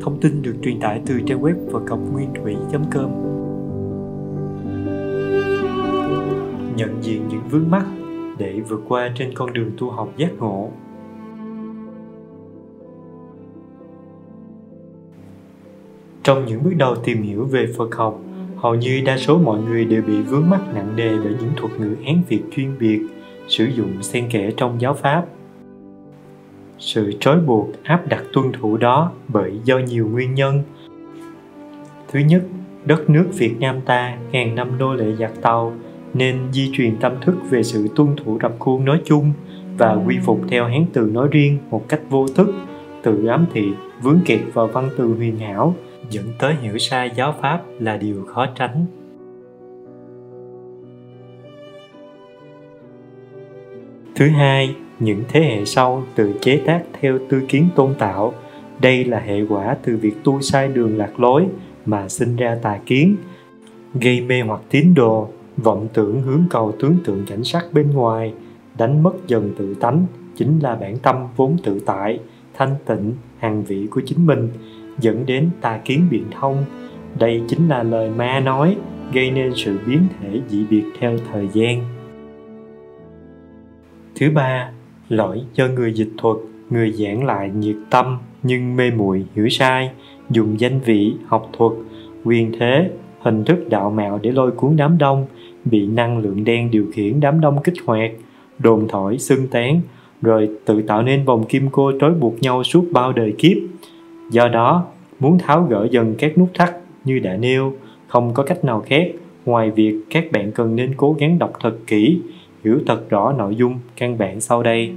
Thông tin được truyền tải từ trang web và cọc nguyên thủy.com Nhận diện những vướng mắc để vượt qua trên con đường tu học giác ngộ Trong những bước đầu tìm hiểu về Phật học, hầu như đa số mọi người đều bị vướng mắc nặng nề bởi những thuật ngữ Hán Việt chuyên biệt sử dụng xen kẽ trong giáo pháp. Sự trói buộc áp đặt tuân thủ đó bởi do nhiều nguyên nhân. Thứ nhất, đất nước Việt Nam ta ngàn năm nô lệ giặc tàu nên di truyền tâm thức về sự tuân thủ rập khuôn nói chung và quy phục theo hán từ nói riêng một cách vô thức, tự ám thị, vướng kẹt vào văn từ huyền hảo dẫn tới hiểu sai giáo pháp là điều khó tránh thứ hai, những thế hệ sau tự chế tác theo tư kiến tôn tạo. Đây là hệ quả từ việc tu sai đường lạc lối mà sinh ra tà kiến, gây mê hoặc tín đồ, vọng tưởng hướng cầu tướng tượng cảnh sắc bên ngoài, đánh mất dần tự tánh, chính là bản tâm vốn tự tại, thanh tịnh hàng vị của chính mình, dẫn đến tà kiến biện thông. Đây chính là lời ma nói, gây nên sự biến thể dị biệt theo thời gian thứ ba lỗi do người dịch thuật người giảng lại nhiệt tâm nhưng mê muội hiểu sai dùng danh vị học thuật. Quyền thế hình thức đạo mạo để lôi cuốn đám đông bị năng lượng đen điều khiển đám đông kích hoạt đồn thổi xưng tán rồi tự tạo nên vòng kim cô trói buộc nhau suốt bao đời kiếp. Do đó, muốn tháo gỡ dần các nút thắt như đã nêu, không có cách nào khác ngoài việc các bạn cần nên cố gắng đọc thật kỹ, hiểu thật rõ nội dung căn bản sau đây.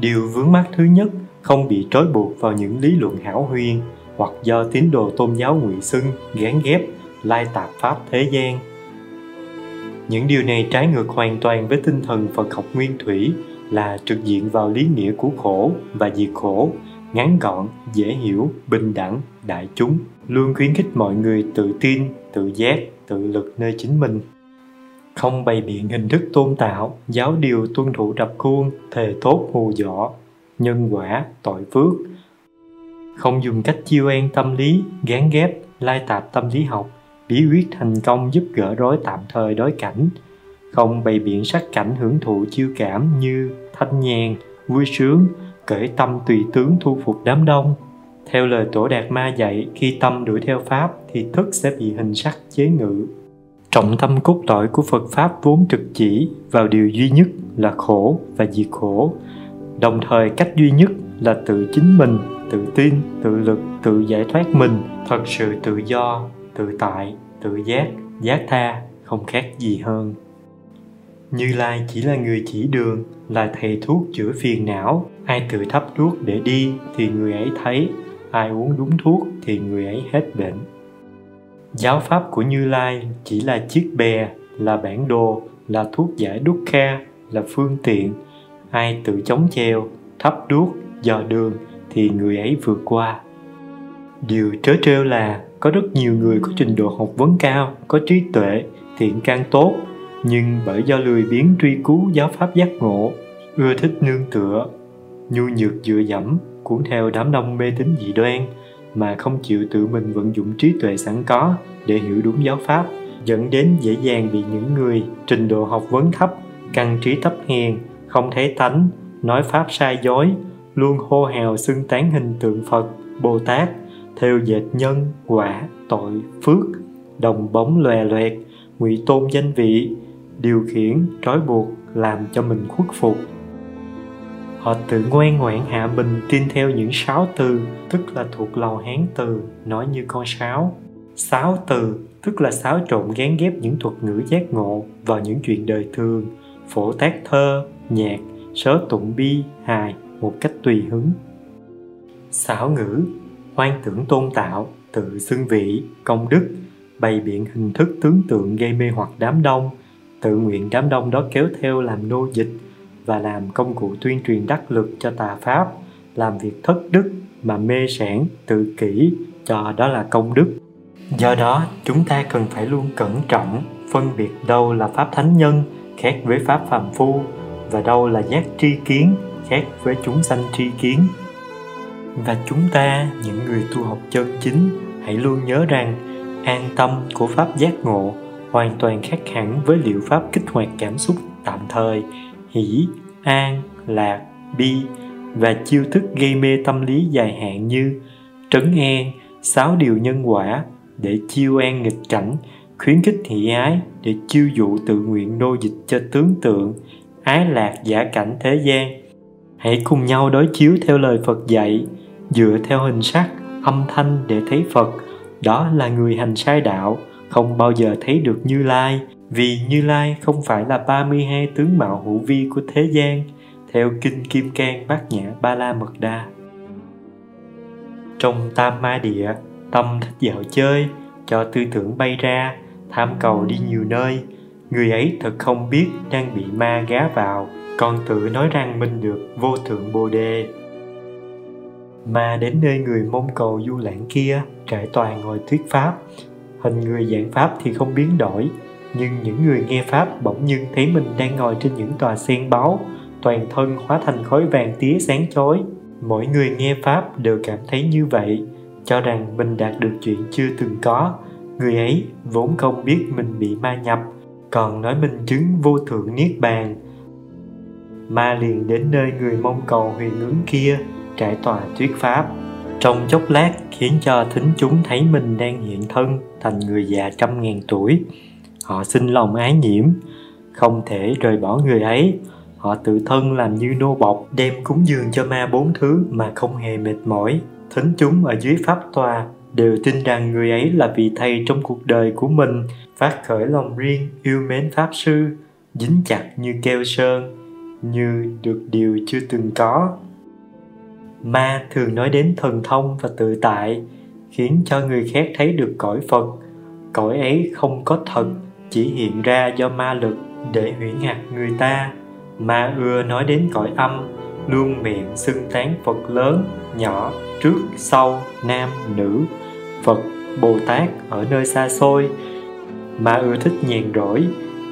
Điều vướng mắc thứ nhất không bị trói buộc vào những lý luận hảo huyền hoặc do tín đồ tôn giáo ngụy xưng, gán ghép, lai tạp pháp thế gian. Những điều này trái ngược hoàn toàn với tinh thần Phật học nguyên thủy là trực diện vào lý nghĩa của khổ và diệt khổ ngắn gọn dễ hiểu bình đẳng đại chúng luôn khuyến khích mọi người tự tin tự giác tự lực nơi chính mình không bày biện hình thức tôn tạo, giáo điều tuân thủ rập khuôn, thề tốt hù dọ, nhân quả, tội phước. Không dùng cách chiêu an tâm lý, gán ghép, lai tạp tâm lý học, bí quyết thành công giúp gỡ rối tạm thời đối cảnh. Không bày biện sắc cảnh hưởng thụ chiêu cảm như thanh nhàn, vui sướng, cởi tâm tùy tướng thu phục đám đông. Theo lời tổ đạt ma dạy, khi tâm đuổi theo pháp thì thức sẽ bị hình sắc chế ngự trọng tâm cốt lõi của phật pháp vốn trực chỉ vào điều duy nhất là khổ và diệt khổ đồng thời cách duy nhất là tự chính mình tự tin tự lực tự giải thoát mình thật sự tự do tự tại tự giác giác tha không khác gì hơn như Lai chỉ là người chỉ đường, là thầy thuốc chữa phiền não. Ai tự thắp thuốc để đi thì người ấy thấy, ai uống đúng thuốc thì người ấy hết bệnh. Giáo pháp của Như Lai chỉ là chiếc bè, là bản đồ, là thuốc giải đúc kha, là phương tiện. Ai tự chống treo, thắp đuốc, dò đường thì người ấy vượt qua. Điều trớ trêu là có rất nhiều người có trình độ học vấn cao, có trí tuệ, thiện căn tốt nhưng bởi do lười biếng truy cứu giáo pháp giác ngộ ưa thích nương tựa nhu nhược dựa dẫm cuốn theo đám đông mê tín dị đoan mà không chịu tự mình vận dụng trí tuệ sẵn có để hiểu đúng giáo pháp, dẫn đến dễ dàng bị những người trình độ học vấn thấp, căn trí thấp hèn, không thấy tánh, nói pháp sai dối, luôn hô hào xưng tán hình tượng phật, bồ tát, theo dệt nhân, quả, tội, phước, đồng bóng lòe loẹt, ngụy tôn danh vị, điều khiển, trói buộc, làm cho mình khuất phục họ tự ngoan ngoãn hạ mình tin theo những sáu từ, tức là thuộc lầu hán từ, nói như con sáo. Sáu từ, tức là xáo trộn gán ghép những thuật ngữ giác ngộ vào những chuyện đời thường, phổ tác thơ, nhạc, sớ tụng bi, hài một cách tùy hứng. Xảo ngữ hoang tưởng tôn tạo, tự xưng vị, công đức, bày biện hình thức tướng tượng gây mê hoặc đám đông, tự nguyện đám đông đó kéo theo làm nô dịch và làm công cụ tuyên truyền đắc lực cho tà pháp, làm việc thất đức mà mê sản tự kỷ, cho đó là công đức. Do đó, chúng ta cần phải luôn cẩn trọng, phân biệt đâu là pháp thánh nhân khác với pháp phàm phu và đâu là giác tri kiến khác với chúng sanh tri kiến. Và chúng ta, những người tu học chân chính, hãy luôn nhớ rằng an tâm của pháp giác ngộ hoàn toàn khác hẳn với liệu pháp kích hoạt cảm xúc tạm thời hỷ an, lạc, bi và chiêu thức gây mê tâm lý dài hạn như trấn an, sáu điều nhân quả để chiêu an nghịch cảnh, khuyến khích hỷ ái để chiêu dụ tự nguyện nô dịch cho tướng tượng, ái lạc giả cảnh thế gian. Hãy cùng nhau đối chiếu theo lời phật dạy, dựa theo hình sắc, âm thanh để thấy phật. Đó là người hành sai đạo, không bao giờ thấy được như lai vì như lai không phải là 32 tướng mạo hữu vi của thế gian, theo kinh kim cang bát nhã ba la mật đa. Trong tam ma địa, tâm thích dạo chơi, cho tư tưởng bay ra tham cầu đi nhiều nơi. Người ấy thật không biết đang bị ma gá vào, còn tự nói rằng mình được vô thượng bồ đề. Mà đến nơi người mông cầu du lãng kia, trải toàn ngồi thuyết pháp. Hình người giảng pháp thì không biến đổi nhưng những người nghe pháp bỗng nhiên thấy mình đang ngồi trên những tòa sen báu, toàn thân hóa thành khói vàng tía sáng chói. Mỗi người nghe pháp đều cảm thấy như vậy, cho rằng mình đạt được chuyện chưa từng có. Người ấy vốn không biết mình bị ma nhập, còn nói mình chứng vô thượng niết bàn. Ma liền đến nơi người mong cầu huyền ứng kia, trải tòa thuyết pháp. Trong chốc lát khiến cho thính chúng thấy mình đang hiện thân thành người già trăm ngàn tuổi họ xin lòng ái nhiễm, không thể rời bỏ người ấy. Họ tự thân làm như nô bọc đem cúng dường cho ma bốn thứ mà không hề mệt mỏi. Thính chúng ở dưới pháp tòa đều tin rằng người ấy là vị thầy trong cuộc đời của mình, phát khởi lòng riêng yêu mến pháp sư, dính chặt như keo sơn, như được điều chưa từng có. Ma thường nói đến thần thông và tự tại, khiến cho người khác thấy được cõi phật. Cõi ấy không có thật chỉ hiện ra do ma lực để huyễn hạt người ta. Ma ưa nói đến cõi âm, luôn miệng xưng tán phật lớn, nhỏ, trước, sau, nam, nữ. Phật bồ tát ở nơi xa xôi. Ma ưa thích nhàn rỗi,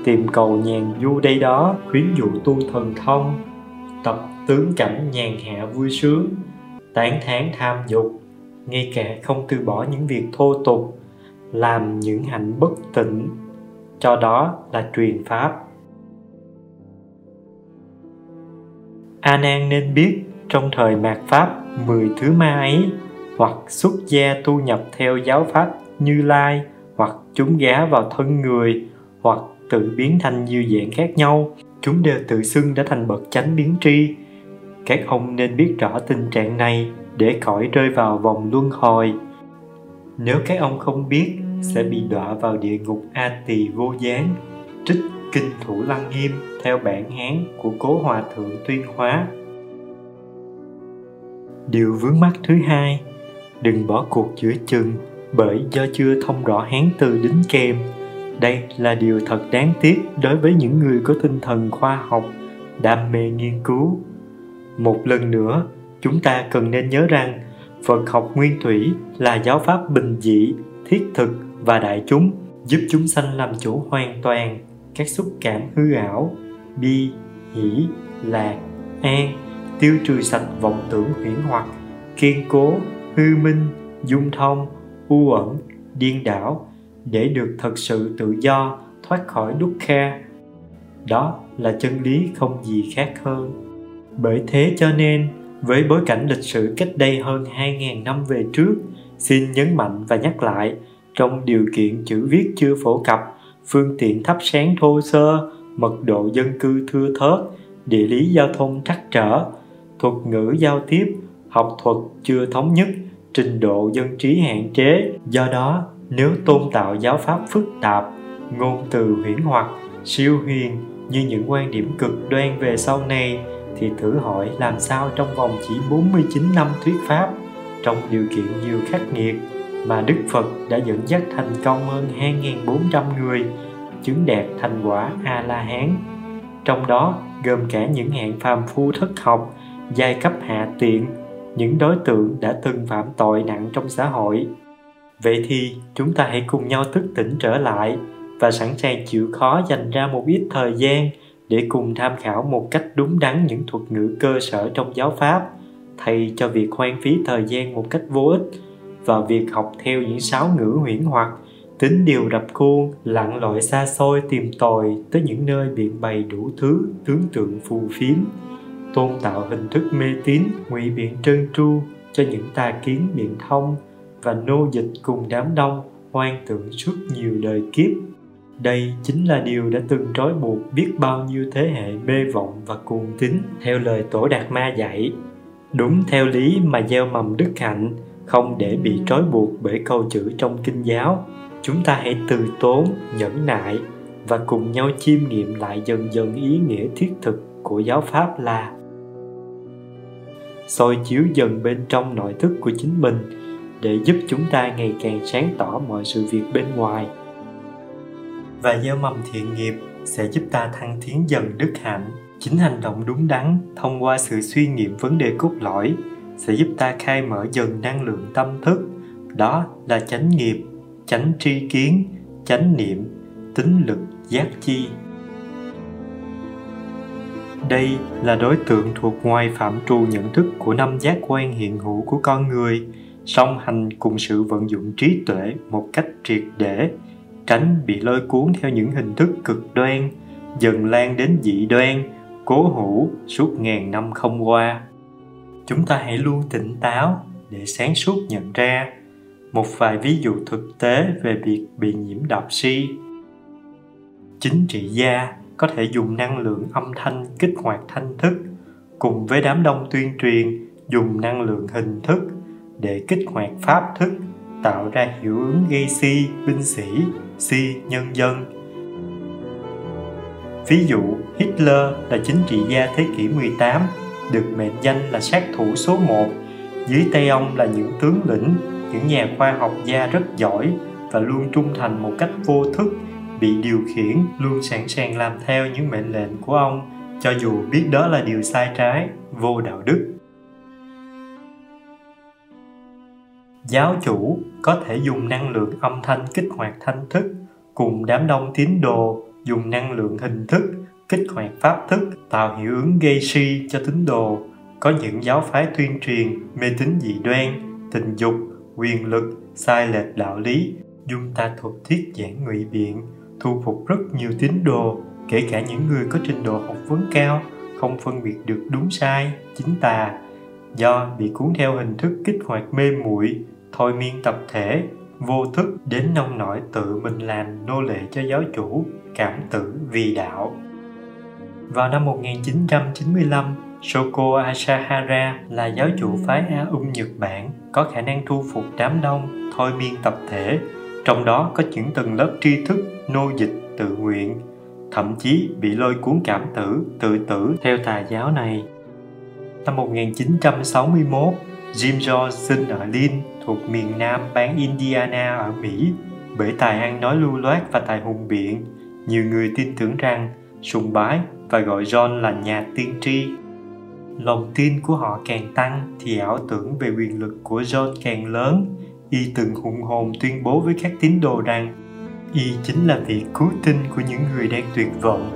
tìm cầu nhàn du đây đó, khuyến dụ tu thần thông. Tập tướng cảnh nhàn hạ vui sướng, tán thán tham dục. Ngay cả không từ bỏ những việc thô tục, làm những hạnh bất tịnh cho đó là truyền pháp. A nan nên biết trong thời mạt pháp, mười thứ ma ấy, hoặc xuất gia tu nhập theo giáo pháp như lai, hoặc chúng gá vào thân người, hoặc tự biến thành nhiều dạng khác nhau. Chúng đều tự xưng đã thành bậc chánh biến tri. Các ông nên biết rõ tình trạng này để khỏi rơi vào vòng luân hồi. Nếu các ông không biết sẽ bị đọa vào địa ngục a tỳ vô gián, trích kinh thủ lăng nghiêm theo bản hán của cố hòa thượng tuyên hóa. Điều vướng mắt thứ hai, đừng bỏ cuộc giữa chừng, bởi do chưa thông rõ hán từ đính kèm, đây là điều thật đáng tiếc đối với những người có tinh thần khoa học, đam mê nghiên cứu. Một lần nữa, chúng ta cần nên nhớ rằng, phật học nguyên thủy là giáo pháp bình dị thiết thực và đại chúng, giúp chúng sanh làm chủ hoàn toàn các xúc cảm hư ảo, bi, hỷ, lạc, an, tiêu trừ sạch vọng tưởng huyễn hoặc, kiên cố, hư minh, dung thông, u ẩn, điên đảo để được thật sự tự do thoát khỏi đúc kha. Đó là chân lý không gì khác hơn. Bởi thế cho nên, với bối cảnh lịch sử cách đây hơn 2.000 năm về trước xin nhấn mạnh và nhắc lại, trong điều kiện chữ viết chưa phổ cập, phương tiện thắp sáng thô sơ, mật độ dân cư thưa thớt, địa lý giao thông trắc trở, thuật ngữ giao tiếp, học thuật chưa thống nhất, trình độ dân trí hạn chế. Do đó, nếu tôn tạo giáo pháp phức tạp, ngôn từ huyễn hoặc, siêu huyền như những quan điểm cực đoan về sau này, thì thử hỏi làm sao trong vòng chỉ 49 năm thuyết pháp trong điều kiện nhiều khắc nghiệt mà Đức Phật đã dẫn dắt thành công hơn 2.400 người chứng đạt thành quả A-la-hán. Trong đó gồm cả những hạng phàm phu thất học, giai cấp hạ tiện, những đối tượng đã từng phạm tội nặng trong xã hội. Vậy thì chúng ta hãy cùng nhau thức tỉnh trở lại và sẵn sàng chịu khó dành ra một ít thời gian để cùng tham khảo một cách đúng đắn những thuật ngữ cơ sở trong giáo pháp thay cho việc hoang phí thời gian một cách vô ích và việc học theo những sáo ngữ huyễn hoặc, tính điều rập khuôn, lặn lội xa xôi tìm tòi tới những nơi biện bày đủ thứ tướng tượng phù phiếm, tôn tạo hình thức mê tín, ngụy biện trơn tru cho những tà kiến biện thông và nô dịch cùng đám đông hoang tưởng suốt nhiều đời kiếp. Đây chính là điều đã từng trói buộc biết bao nhiêu thế hệ mê vọng và cuồng tín, theo lời tổ đạt ma dạy đúng theo lý mà gieo mầm đức hạnh, không để bị trói buộc bởi câu chữ trong kinh giáo. Chúng ta hãy từ tốn, nhẫn nại và cùng nhau chiêm nghiệm lại dần dần ý nghĩa thiết thực của giáo pháp là soi chiếu dần bên trong nội thức của chính mình để giúp chúng ta ngày càng sáng tỏ mọi sự việc bên ngoài. Và gieo mầm thiện nghiệp sẽ giúp ta thăng tiến dần đức hạnh chính hành động đúng đắn, thông qua sự suy nghiệm vấn đề cốt lõi, sẽ giúp ta khai mở dần năng lượng tâm thức. Đó là chánh nghiệp, chánh tri kiến, chánh niệm, tính lực giác chi. Đây là đối tượng thuộc ngoài phạm trù nhận thức của năm giác quan hiện hữu của con người, song hành cùng sự vận dụng trí tuệ một cách triệt để, tránh bị lôi cuốn theo những hình thức cực đoan, dần lan đến dị đoan cố hữu suốt ngàn năm không qua. Chúng ta hãy luôn tỉnh táo để sáng suốt nhận ra một vài ví dụ thực tế về việc bị nhiễm độc si. Chính trị gia có thể dùng năng lượng âm thanh kích hoạt thanh thức cùng với đám đông tuyên truyền dùng năng lượng hình thức để kích hoạt pháp thức, tạo ra hiệu ứng gây si binh sĩ, si, nhân dân ví dụ, Hitler là chính trị gia thế kỷ 18 được mệnh danh là sát thủ số 1 dưới tay ông là những tướng lĩnh, những nhà khoa học gia rất giỏi và luôn trung thành một cách vô thức, bị điều khiển, luôn sẵn sàng làm theo những mệnh lệnh của ông, cho dù biết đó là điều sai trái, vô đạo đức. Giáo chủ có thể dùng năng lượng âm thanh kích hoạt thanh thức cùng đám đông tín đồ dùng năng lượng hình thức, kích hoạt pháp thức, tạo hiệu ứng gây si cho tín đồ. Có những giáo phái tuyên truyền mê tín dị đoan, tình dục, quyền lực, sai lệch đạo lý, dung ta thuật thiết giảng ngụy biện, thu phục rất nhiều tín đồ, kể cả những người có trình độ học vấn cao, không phân biệt được đúng sai, chính tà. Do bị cuốn theo hình thức kích hoạt mê muội, thôi miên tập thể vô thức đến nông nỗi tự mình làm nô lệ cho giáo chủ cảm tử vì đạo vào năm 1995, Shoko Asahara là giáo chủ phái A Ung Nhật Bản có khả năng thu phục đám đông, thôi miên tập thể, trong đó có những tầng lớp tri thức, nô dịch, tự nguyện, thậm chí bị lôi cuốn cảm tử, tự tử theo tà giáo này. Năm 1961, Jim Jones sinh ở Lynn thuộc miền nam bang Indiana ở Mỹ. Bởi tài ăn nói lưu loát và tài hùng biện, nhiều người tin tưởng rằng sùng bái và gọi John là nhà tiên tri. Lòng tin của họ càng tăng thì ảo tưởng về quyền lực của John càng lớn. Y từng hùng hồn tuyên bố với các tín đồ rằng Y chính là vị cứu tinh của những người đang tuyệt vọng.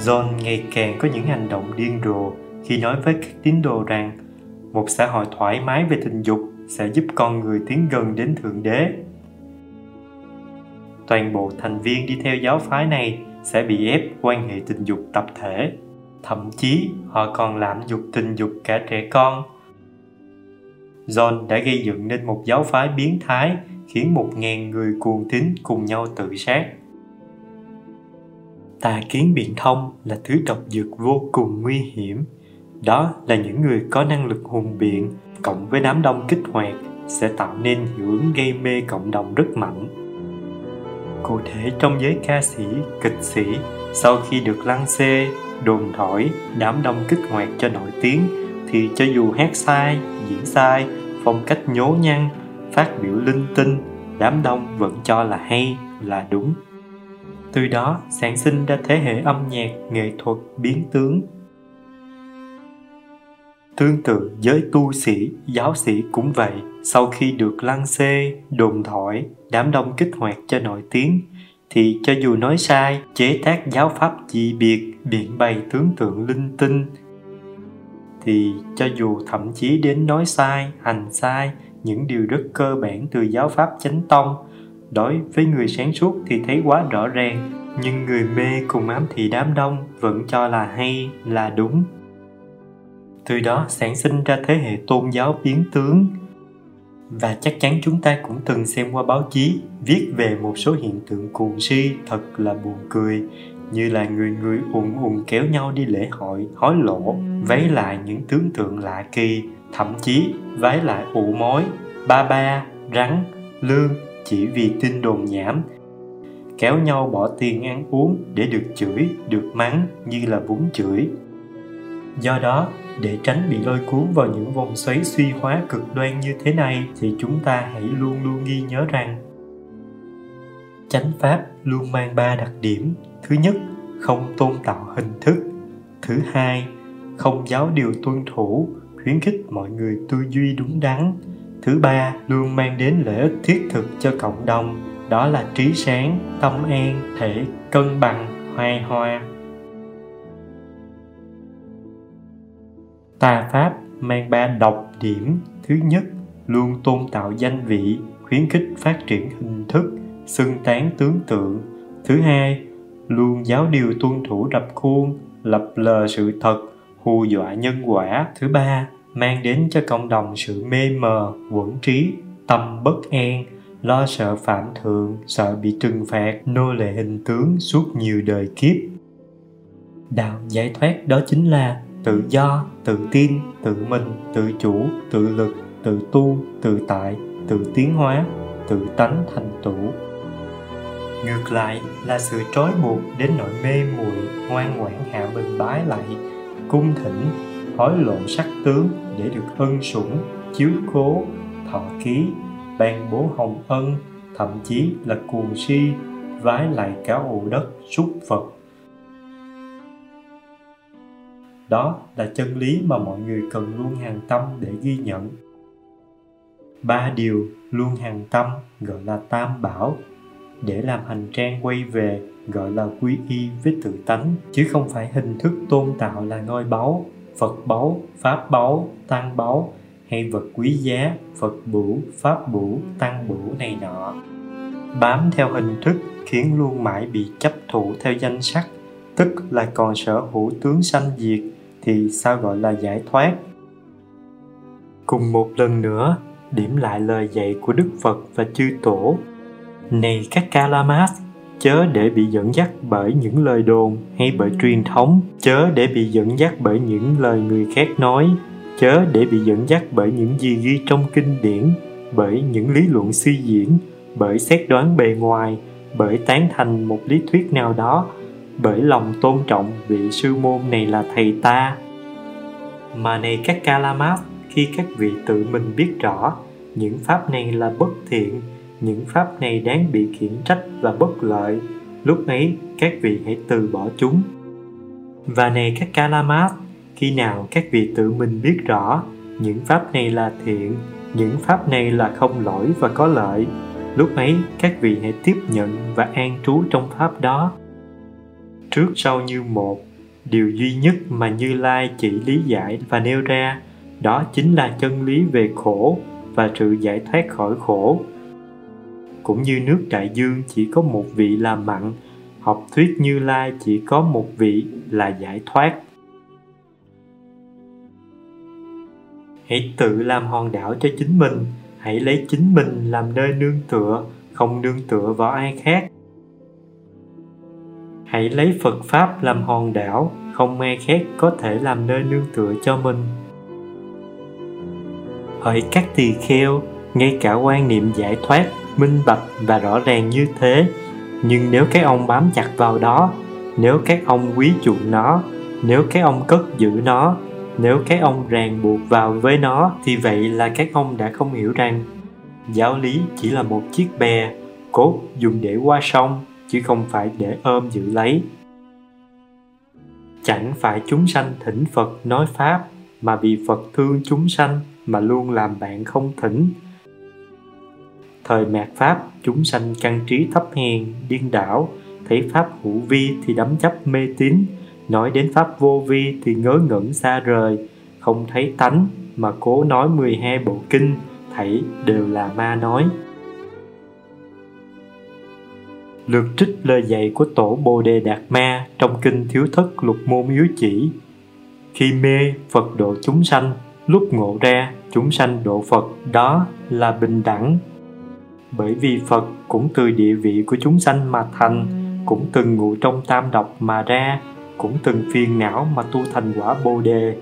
John ngày càng có những hành động điên rồ khi nói với các tín đồ rằng một xã hội thoải mái về tình dục sẽ giúp con người tiến gần đến thượng đế toàn bộ thành viên đi theo giáo phái này sẽ bị ép quan hệ tình dục tập thể thậm chí, họ còn lạm dục tình dục cả trẻ con John đã gây dựng nên một giáo phái biến thái, khiến một ngàn người cuồng tín cùng nhau tự sát. Tà kiến biện thông là thứ độc dược vô cùng nguy hiểm. Đó là những người có năng lực hùng biện, cộng với đám đông kích hoạt, sẽ tạo nên hiệu ứng gây mê cộng đồng rất mạnh. Cụ thể, trong giới ca sĩ, kịch sĩ, sau khi được lăng xê, đồn thổi, đám đông kích hoạt cho nổi tiếng, thì cho dù hát sai, diễn sai, phong cách nhố nhăn phát biểu linh tinh, đám đông vẫn cho là hay, là đúng. Từ đó, sản sinh ra thế hệ âm nhạc, nghệ thuật, biến tướng. Tương tự giới tu sĩ, giáo sĩ cũng vậy, sau khi được lăng xê, đồn thổi, đám đông kích hoạt cho nổi tiếng, thì cho dù nói sai, chế tác giáo pháp dị biệt, biện bày tướng tượng linh tinh, thì cho dù thậm chí đến nói sai hành sai những điều rất cơ bản từ giáo pháp chánh tông đối với người sáng suốt thì thấy quá rõ ràng. Nhưng người mê cùng ám thị đám đông vẫn cho là hay là đúng từ đó sản sinh ra thế hệ tôn giáo biến tướng. Và chắc chắn chúng ta cũng từng xem qua báo chí viết về một số hiện tượng cuồng si thật là buồn cười, như là người người ùn ùn kéo nhau đi lễ hội, hối lộ váy lại những tướng tượng lạ kỳ, thậm chí váy lại ụ mối, ba ba, rắn, lương chỉ vì tin đồn nhảm. Kéo nhau bỏ tiền ăn uống để được chửi, được mắng như là bún chửi. Do đó để tránh bị lôi cuốn vào những vòng xoáy suy hóa cực đoan như thế này thì chúng ta hãy luôn luôn ghi nhớ rằng chánh pháp luôn mang ba đặc điểm. Thứ nhất, không tôn tạo hình thức. Thứ hai, không giáo điều tuân thủ, khuyến khích mọi người tư duy đúng đắn. Thứ ba, luôn mang đến lợi ích thiết thực cho cộng đồng. Đó là trí sáng, tâm an, thể, cân bằng, hoài hòa. Ta pháp mang ba độc điểm. Thứ nhất, luôn tôn tạo danh vị, khuyến khích phát triển hình thức, xưng tán tướng tượng. Thứ hai, luôn giáo điều tuân thủ rập khuôn, lập lờ sự thật, hù dọa nhân quả. Thứ ba, mang đến cho cộng đồng sự mê mờ quẩn trí, tâm bất an, lo sợ phạm thượng, sợ bị trừng phạt, nô lệ hình tướng suốt nhiều đời kiếp. Đạo giải thoát đó chính là tự do, tự tin, tự mình, tự chủ, tự lực, tự tu, tự tại, tự tiến hóa, tự tánh thành tựu. Ngược lại là sự trói buộc đến nỗi mê muội, ngoan ngoãn hạ mình bái lại, cung thỉnh, hối lộ sắc tướng để được ân sủng, chiếu cố, thọ ký, ban bố hồng ân, thậm chí là cuồng si, vái lại cả ụ đất, súc phật. Đó là chân lý mà mọi người cần luôn hàng tâm để ghi nhận. Ba điều luôn hàng tâm gọi là tam bảo, để làm hành trang quay về gọi là quy y với tự tánh, chứ không phải hình thức tôn tạo là ngôi báu, phật báu, pháp báu, tăng báu, hay vật quý giá, phật bửu pháp bửu tăng bửu này nọ. Bám theo hình thức khiến luôn mãi bị chấp thủ theo danh sắc, tức là còn sở hữu tướng sanh diệt thì sao gọi là giải thoát? Cùng một lần nữa, điểm lại lời dạy của đức phật và chư tổ. Này các kalamas, chớ để bị dẫn dắt bởi những lời đồn hay bởi truyền thống. Chớ để bị dẫn dắt bởi những lời người khác nói. Chớ để bị dẫn dắt bởi những gì ghi trong kinh điển, bởi những lý luận suy diễn, bởi xét đoán bề ngoài, bởi tán thành một lý thuyết nào đó bởi lòng tôn trọng vị sư môn này là thầy ta. Mà này các kalamat, khi các vị tự mình biết rõ, những pháp này là bất thiện, những pháp này đáng bị khiển trách và bất lợi, lúc ấy các vị hãy từ bỏ chúng. Và này các kalamat, khi nào các vị tự mình biết rõ, những pháp này là thiện, những pháp này là không lỗi và có lợi, lúc ấy các vị hãy tiếp nhận và an trú trong pháp đó trước sau như một. Điều duy nhất mà như lai chỉ lý giải và nêu ra, đó chính là chân lý về khổ và sự giải thoát khỏi khổ. Cũng như nước đại dương chỉ có một vị là mặn, học thuyết như lai chỉ có một vị là giải thoát. Hãy tự làm hòn đảo cho chính mình, hãy lấy chính mình làm nơi nương tựa, không nương tựa vào ai khác hãy lấy phật pháp làm hòn đảo, không ai khác có thể làm nơi nương tựa cho mình. Hỡi các tỳ kheo, ngay cả quan niệm giải thoát, minh bạch và rõ ràng như thế, nhưng nếu các ông bám chặt vào đó, nếu các ông quý chuộng nó, nếu các ông cất giữ nó, nếu các ông ràng buộc vào với nó, thì vậy là các ông đã không hiểu rằng, giáo lý chỉ là một chiếc bè cốt dùng để qua sông chứ không phải để ôm giữ lấy chẳng phải chúng sanh thỉnh phật nói pháp, mà vì phật thương chúng sanh mà luôn làm bạn không thỉnh thời mạt pháp, chúng sanh căn trí thấp hèn, điên đảo, thấy pháp hữu vi thì đắm chấp mê tín, nói đến pháp vô vi thì ngớ ngẩn xa rời, không thấy tánh mà cố nói 12 bộ kinh thảy đều là ma nói. Lược trích lời dạy của tổ Bồ Đề Đạt Ma trong kinh Thiếu Thất Lục Môn Yếu Chỉ. Khi mê, Phật độ chúng sanh, lúc ngộ ra, chúng sanh độ Phật, đó là bình đẳng. Bởi vì Phật cũng từ địa vị của chúng sanh mà thành, cũng từng ngụ trong tam độc mà ra, cũng từng phiền não mà tu thành quả Bồ Đề.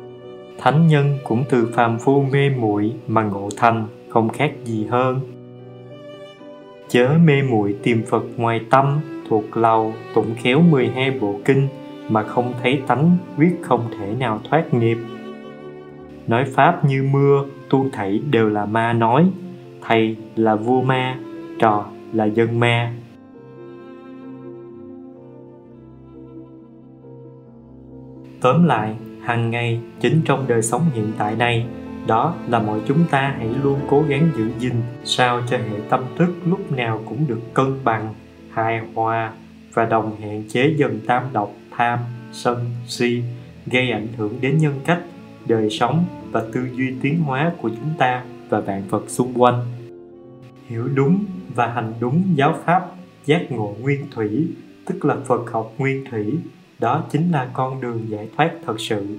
Thánh nhân cũng từ phàm phu mê muội mà ngộ thành, không khác gì hơn chớ mê muội tìm Phật ngoài tâm, thuộc lầu, tụng khéo 12 bộ kinh mà không thấy tánh quyết không thể nào thoát nghiệp. Nói Pháp như mưa, tu thảy đều là ma nói, thầy là vua ma, trò là dân ma. Tóm lại, hàng ngày chính trong đời sống hiện tại này đó là mọi chúng ta hãy luôn cố gắng giữ gìn sao cho hệ tâm thức lúc nào cũng được cân bằng, hài hòa và đồng hạn chế dần tam độc, tham, sân, si, gây ảnh hưởng đến nhân cách, đời sống và tư duy tiến hóa của chúng ta và vạn vật xung quanh. Hiểu đúng và hành đúng giáo pháp giác ngộ nguyên thủy, tức là phật học nguyên thủy, đó chính là con đường giải thoát thật sự.